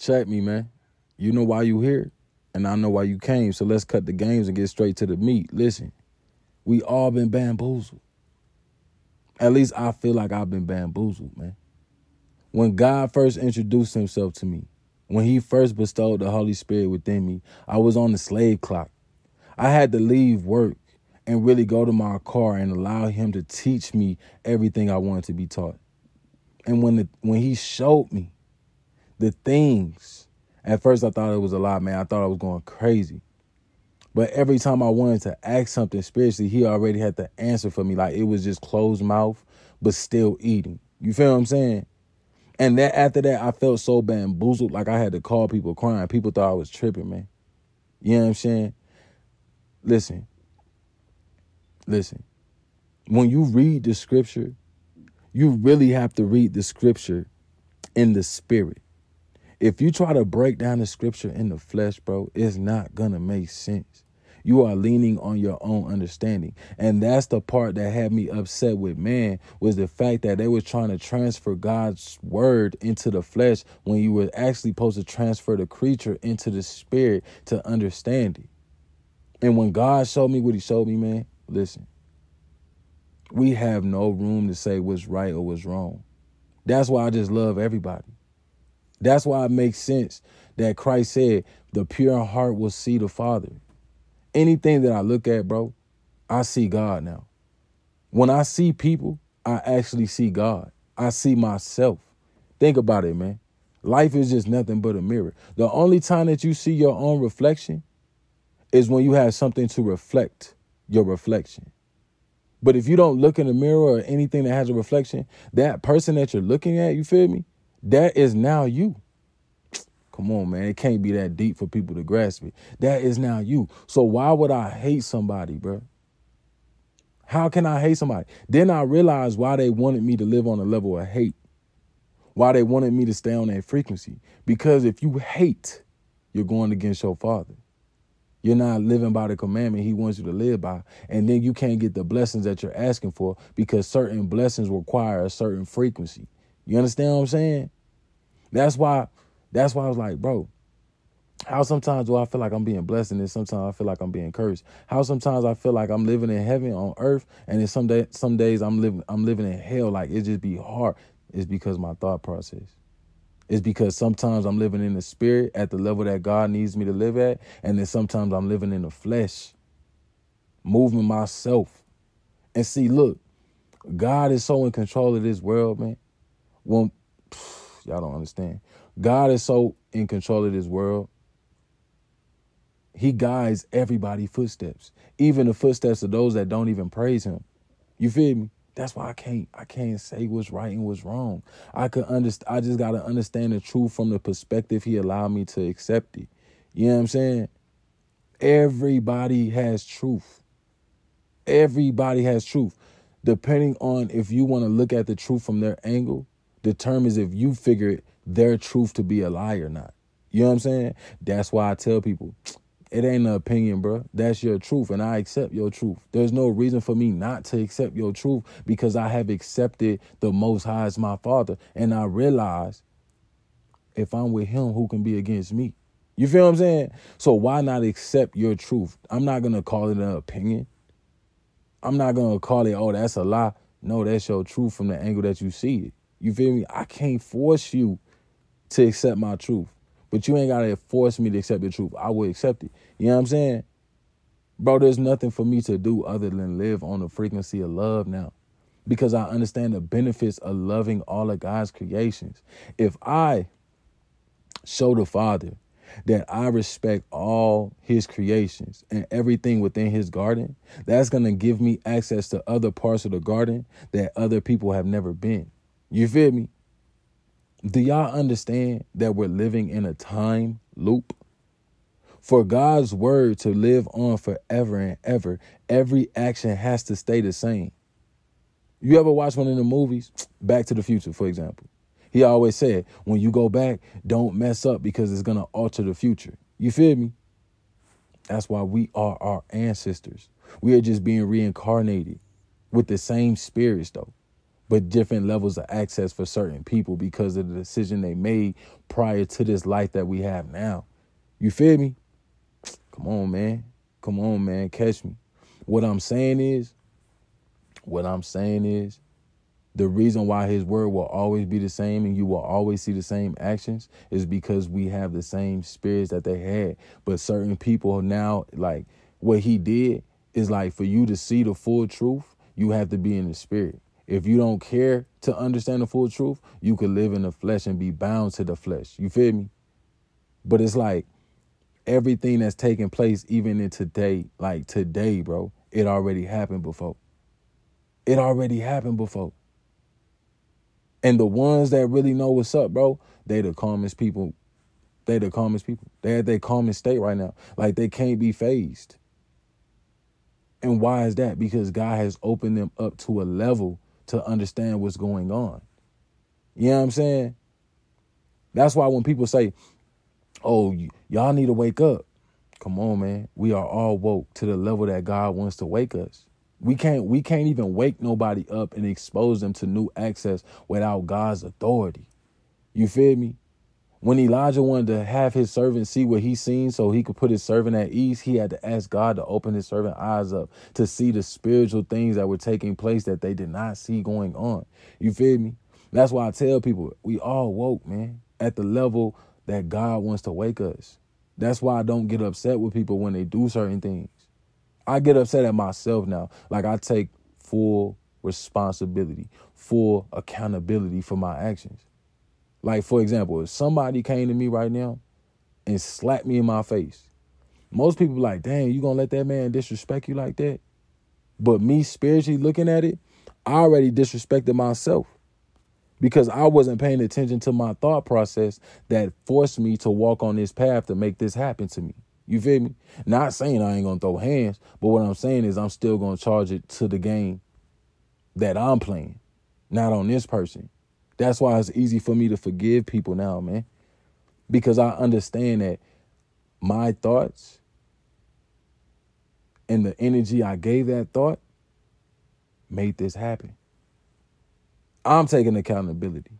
check me, man. You know why you here, and I know why you came. So let's cut the games and get straight to the meat. Listen, we all been bamboozled. At least I feel like I've been bamboozled, man. When God first introduced himself to me, when he first bestowed the Holy Spirit within me, I was on the slave clock. I had to leave work and really go to my car and allow him to teach me everything I wanted to be taught. And when the, when he showed me the things, at first I thought it was a lot, man. I thought I was going crazy. But every time I wanted to ask something spiritually, he already had the answer for me. Like it was just closed mouth, but still eating. You feel what I'm saying? And that after that, I felt so bamboozled, like I had to call people crying. People thought I was tripping, man. You know what I'm saying? Listen, listen. When you read the scripture, you really have to read the scripture in the spirit. If you try to break down the scripture in the flesh, bro, it's not gonna make sense. You are leaning on your own understanding. And that's the part that had me upset with man was the fact that they were trying to transfer God's word into the flesh when you were actually supposed to transfer the creature into the spirit to understand it. And when God showed me what he showed me, man, listen. We have no room to say what's right or what's wrong. That's why I just love everybody. That's why it makes sense that Christ said, the pure heart will see the Father. Anything that I look at, bro, I see God now. When I see people, I actually see God. I see myself. Think about it, man. Life is just nothing but a mirror. The only time that you see your own reflection is when you have something to reflect your reflection. But if you don't look in the mirror or anything that has a reflection, that person that you're looking at, you feel me? That is now you. Come on, man. It can't be that deep for people to grasp it. That is now you. So why would I hate somebody, bro? How can I hate somebody? Then I realized why they wanted me to live on a level of hate. Why they wanted me to stay on that frequency. Because if you hate, you're going against your father. You're not living by the commandment he wants you to live by. And then you can't get the blessings that you're asking for because certain blessings require a certain frequency. You understand what I'm saying? That's why, that's why I was like, bro, how sometimes do I feel like I'm being blessed and then sometimes I feel like I'm being cursed? How sometimes I feel like I'm living in heaven on earth and then some day some days I'm living I'm living in hell like it just be hard. It's because my thought process. It's because sometimes I'm living in the spirit at the level that God needs me to live at, and then sometimes I'm living in the flesh, moving myself. And see, look, God is so in control of this world, man. When y'all don't understand. God is so in control of this world. He guides everybody's footsteps, even the footsteps of those that don't even praise him. You feel me? That's why I can't I can't say what's right and what's wrong. I could understand I just gotta understand the truth from the perspective he allowed me to accept it. You know what I'm saying? Everybody has truth. Everybody has truth. Depending on if you want to look at the truth from their angle, determines if you figure their truth to be a lie or not. You know what I'm saying? That's why I tell people it ain't an opinion, bro. That's your truth, and I accept your truth. There's no reason for me not to accept your truth because I have accepted the Most High as my Father, and I realize if I'm with Him, who can be against me? You feel what I'm saying? So why not accept your truth? I'm not gonna call it an opinion. I'm not gonna call it, oh, that's a lie. No, that's your truth from the angle that you see it. You feel me? I can't force you to accept my truth. But you ain't gotta force me to accept the truth. I will accept it. You know what I'm saying? Bro, there's nothing for me to do other than live on the frequency of love now. Because I understand the benefits of loving all of God's creations. If I show the Father that I respect all his creations and everything within his garden, that's to give me access to other parts of the garden that other people have never been. You feel me? Do y'all understand that we're living in a time loop? For God's word to live on forever and ever, every action has to stay the same. You ever watch one of the movies? Back to the Future, for example. He always said, when you go back, don't mess up because it's going to alter the future. You feel me? That's why we are our ancestors. We are just being reincarnated with the same spirits, though. But different levels of access for certain people because of the decision they made prior to this life that we have now. You feel me? Come on, man. Come on, man. Catch me. What I'm saying is, what I'm saying is, the reason why his word will always be the same and you will always see the same actions is because we have the same spirits that they had. But certain people now, like what he did is like for you to see the full truth, you have to be in the spirit. If you don't care to understand the full truth, you could live in the flesh and be bound to the flesh. You feel me? But it's like everything that's taking place, even in today, like today, bro, it already happened before. It already happened before. And the ones that really know what's up, bro, they the calmest people. They the calmest people. They at their calmest state right now. Like they can't be fazed. And why is that? Because God has opened them up to a level to understand what's going on. You know what I'm saying? That's why when people say, "Oh, y- y'all need to wake up," come on, man. We are all woke to the level that God wants to wake us. We can't we can't even wake nobody up and expose them to new access without God's authority. You feel me? When Elijah wanted to have his servant see what he seen so he could put his servant at ease, he had to ask God to open his servant eyes up to see the spiritual things that were taking place that they did not see going on. You feel me? That's why I tell people we all woke, man, at the level that God wants to wake us. That's why I don't get upset with people when they do certain things. I get upset at myself now. Like I take full responsibility, full accountability for my actions. Like, for example, if somebody came to me right now and slapped me in my face, most people like, dang, you gonna let that man disrespect you like that? But me spiritually looking at it, I already disrespected myself because I wasn't paying attention to my thought process that forced me to walk on this path to make this happen to me. You feel me? Not saying I ain't gonna throw hands, but what I'm saying is I'm still gonna charge it to the game that I'm playing, not on this person. That's why it's easy for me to forgive people now, man. Because I understand that my thoughts and the energy I gave that thought made this happen. I'm taking accountability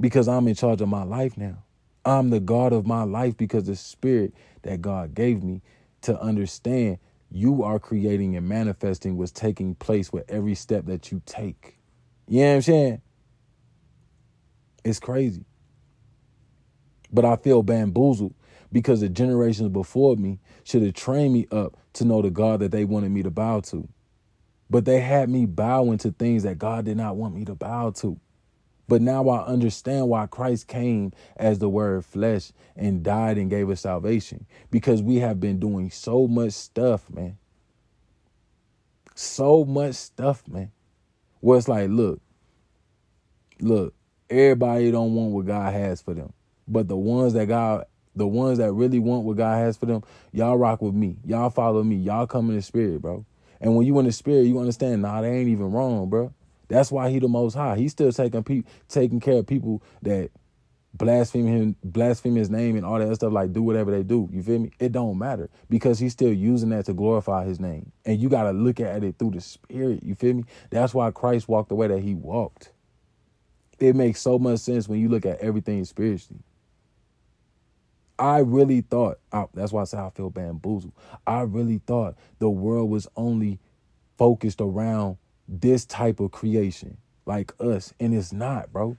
because I'm in charge of my life now. I'm the God of my life because the spirit that God gave me to understand you are creating and manifesting what's taking place with every step that you take. You know what I'm saying? It's crazy. But I feel bamboozled because the generations before me should have trained me up to know the God that they wanted me to bow to. But they had me bowing to things that God did not want me to bow to. But now I understand why Christ came as the word flesh and died and gave us salvation because we have been doing so much stuff, man. So much stuff, man. Where it's like, look, look, everybody don't want what God has for them. But the ones that God, the ones that really want what God has for them, y'all rock with me. Y'all follow me. Y'all come in the spirit, bro. And when you in the spirit, you understand, nah, they ain't even wrong, bro. That's why he the most high. He's still taking pe- taking care of people that blaspheme him, blaspheme his name and all that stuff, like do whatever they do. You feel me? It don't matter because he's still using that to glorify his name. And you gotta look at it through the spirit. You feel me? That's why Christ walked the way that he walked. It makes so much sense when you look at everything spiritually. I really thought, I, that's why I say I feel bamboozled. I really thought the world was only focused around this type of creation, like us, and it's not, bro.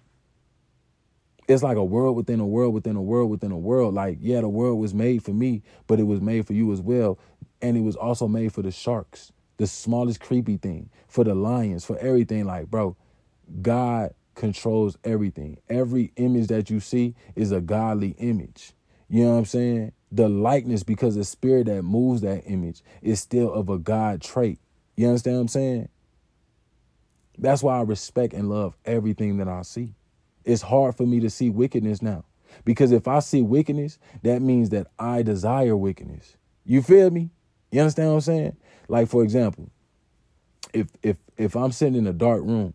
It's like a world within a world within a world within a world. Like, yeah, the world was made for me, but it was made for you as well. And it was also made for the sharks, the smallest creepy thing, for the lions, for everything. Like, bro, God controls everything. Every image that you see is a godly image. You know what I'm saying? The likeness, because the spirit that moves that image is still of a God trait. You understand what I'm saying? That's why I respect and love everything that I see. It's hard for me to see wickedness now. Because if I see wickedness, that means that I desire wickedness. You feel me? You understand what I'm saying? Like for example, if if if I'm sitting in a dark room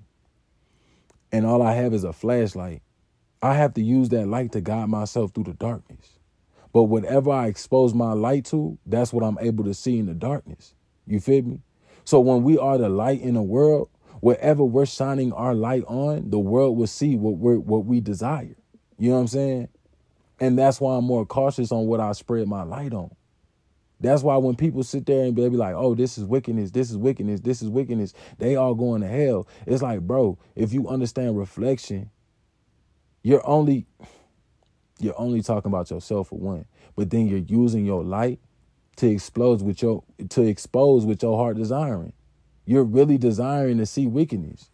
and all I have is a flashlight, I have to use that light to guide myself through the darkness. But whatever I expose my light to, that's what I'm able to see in the darkness. You feel me? So when we are the light in the world, wherever we're shining our light on, the world will see what we what we desire. You know what I'm saying? And that's why I'm more cautious on what I spread my light on. That's why when people sit there and they be like, oh, this is wickedness, this is wickedness, this is wickedness, they all going to hell. It's like, bro, if you understand reflection, you're only you're only talking about yourself for one. But then you're using your light to expose with your to expose what your heart desiring. You're really desiring to see wickedness.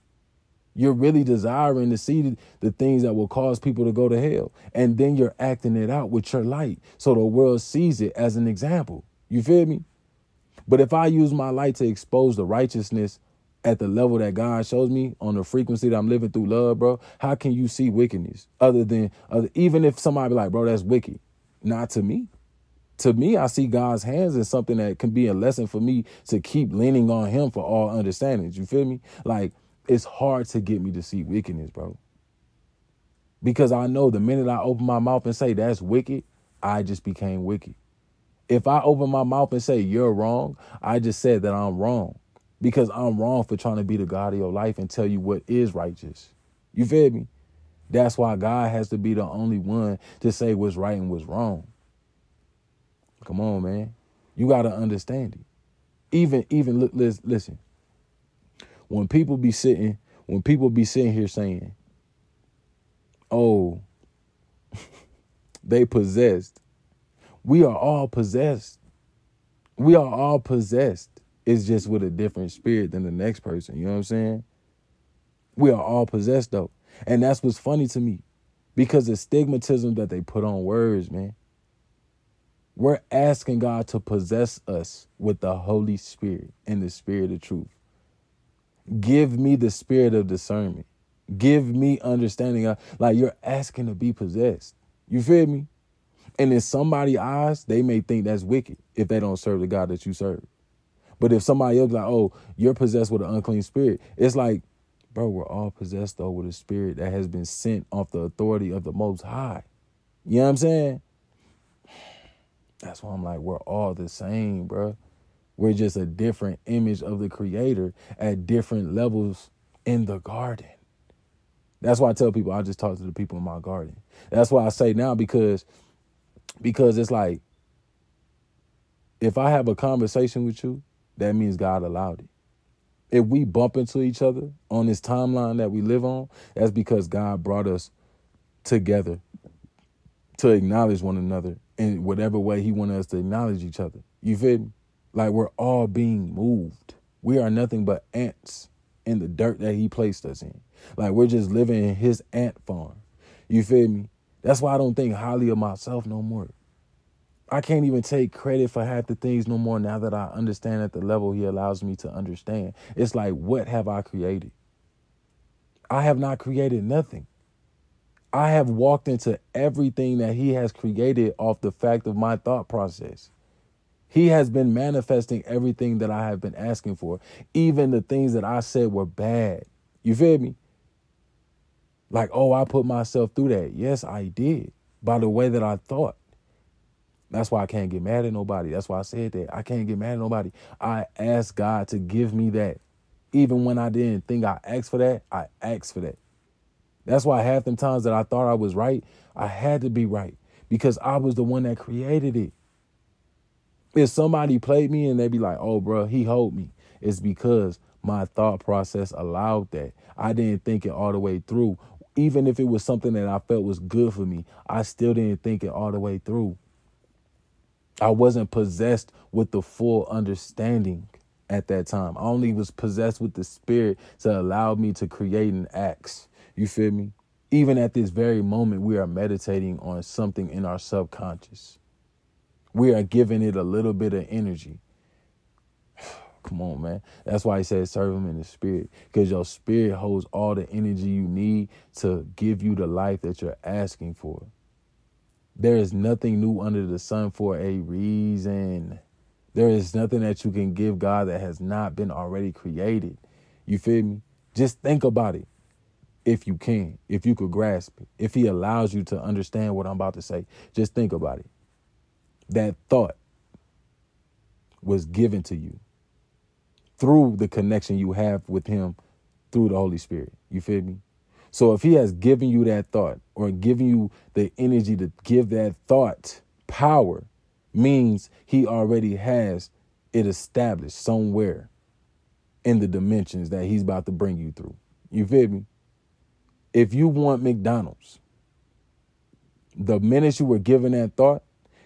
You're really desiring to see the things that will cause people to go to hell. And then you're acting it out with your light so the world sees it as an example. You feel me? But if I use my light to expose the righteousness at the level that God shows me on the frequency that I'm living through love, bro, how can you see wickedness other than other, even if somebody be like, bro, that's wicked? Not to me. To me, I see God's hands in something that can be a lesson for me to keep leaning on Him for all understandings. You feel me? Like it's hard to get me to see wickedness, bro. Because I know the minute I open my mouth and say that's wicked, I just became wicked. If I open my mouth and say you're wrong, I just said that I'm wrong. Because I'm wrong for trying to be the God of your life and tell you what is righteous. You feel me? That's why God has to be the only one to say what's right and what's wrong. Come on, man. You got to understand it. Even, even, listen, when people be sitting, when people be sitting here saying, oh, they possessed, we are all possessed. We are all possessed. It's just with a different spirit than the next person. You know what I'm saying? We are all possessed though. And that's what's funny to me because the stigmatism that they put on words, man. We're asking God to possess us with the Holy Spirit and the Spirit of truth. Give me the spirit of discernment. Give me understanding. Like you're asking to be possessed. You feel me? And in somebody's eyes, they may think that's wicked if they don't serve the God that you serve. But if somebody else like, oh, you're possessed with an unclean spirit, it's like, bro, we're all possessed though with a spirit that has been sent off the authority of the Most High. You know what I'm saying? That's why I'm like, we're all the same, bro. We're just a different image of the creator at different levels in the garden. That's why I tell people I just talk to the people in my garden. That's why I say now because because it's like if I have a conversation with you, that means God allowed it. If we bump into each other on this timeline that we live on, that's because God brought us together to acknowledge one another in whatever way he wanted us to acknowledge each other. You feel me? Like we're all being moved. We are nothing but ants in the dirt that he placed us in. Like we're just living in his ant farm. You feel me? That's why I don't think highly of myself no more. I can't even take credit for half the things no more now that I understand at the level he allows me to understand. It's like, what have I created? I have not created nothing. I have walked into everything that he has created off the fact of my thought process. He has been manifesting everything that I have been asking for, even the things that I said were bad. You feel me? Like, oh, I put myself through that. Yes, I did by the way that I thought. That's why I can't get mad at nobody. That's why I said that. I can't get mad at nobody. I asked God to give me that. Even when I didn't think I asked for that, I asked for that. That's why half the times that I thought I was right, I had to be right because I was the one that created it. If somebody played me and they be like, oh, bro, he hold me, it's because my thought process allowed that. I didn't think it all the way through. Even if it was something that I felt was good for me, I still didn't think it all the way through. I wasn't possessed with the full understanding at that time. I only was possessed with the spirit to allow me to create an acts. You feel me? Even at this very moment, we are meditating on something in our subconscious. We are giving it a little bit of energy. Come on, man. That's why he says serve him in the spirit. Because your spirit holds all the energy you need to give you the life that you're asking for. There is nothing new under the sun for a reason. There is nothing that you can give God that has not been already created. You feel me? Just think about it if you can, if you could grasp it, if He allows you to understand what I'm about to say. Just think about it. That thought was given to you through the connection you have with Him through the Holy Spirit. You feel me? So if he has given you that thought or given you the energy to give that thought power, means he already has it established somewhere in the dimensions that he's about to bring you through. You feel me? If you want McDonald's, the minute you were given that thought,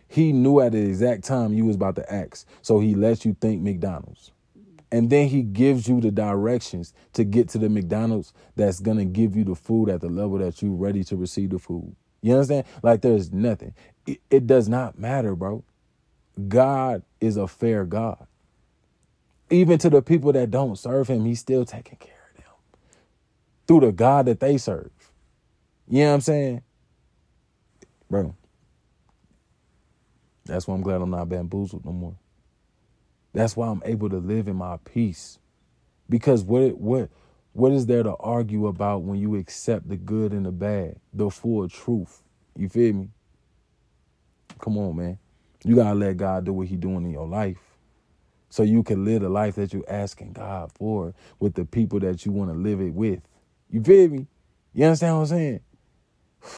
he knew at the exact time you was about to ask. So he lets you think McDonald's. And then he gives you the directions to get to the McDonald's that's gonna give you the food at the level that you're ready to receive the food. You understand? Like there's nothing. It, it does not matter, bro. God is a fair God. Even to the people that don't serve him, he's still taking care of them through the God that they serve. You know what I'm saying? Bro. That's why I'm glad I'm not bamboozled no more. That's why I'm able to live in my peace. Because what what what is there to argue about when you accept the good and the bad, the full truth? You feel me? Come on, man. You gotta let God do what He doing in your life. So you can live the life that you're asking God for with the people that you want to live it with. You feel me? You understand what I'm saying?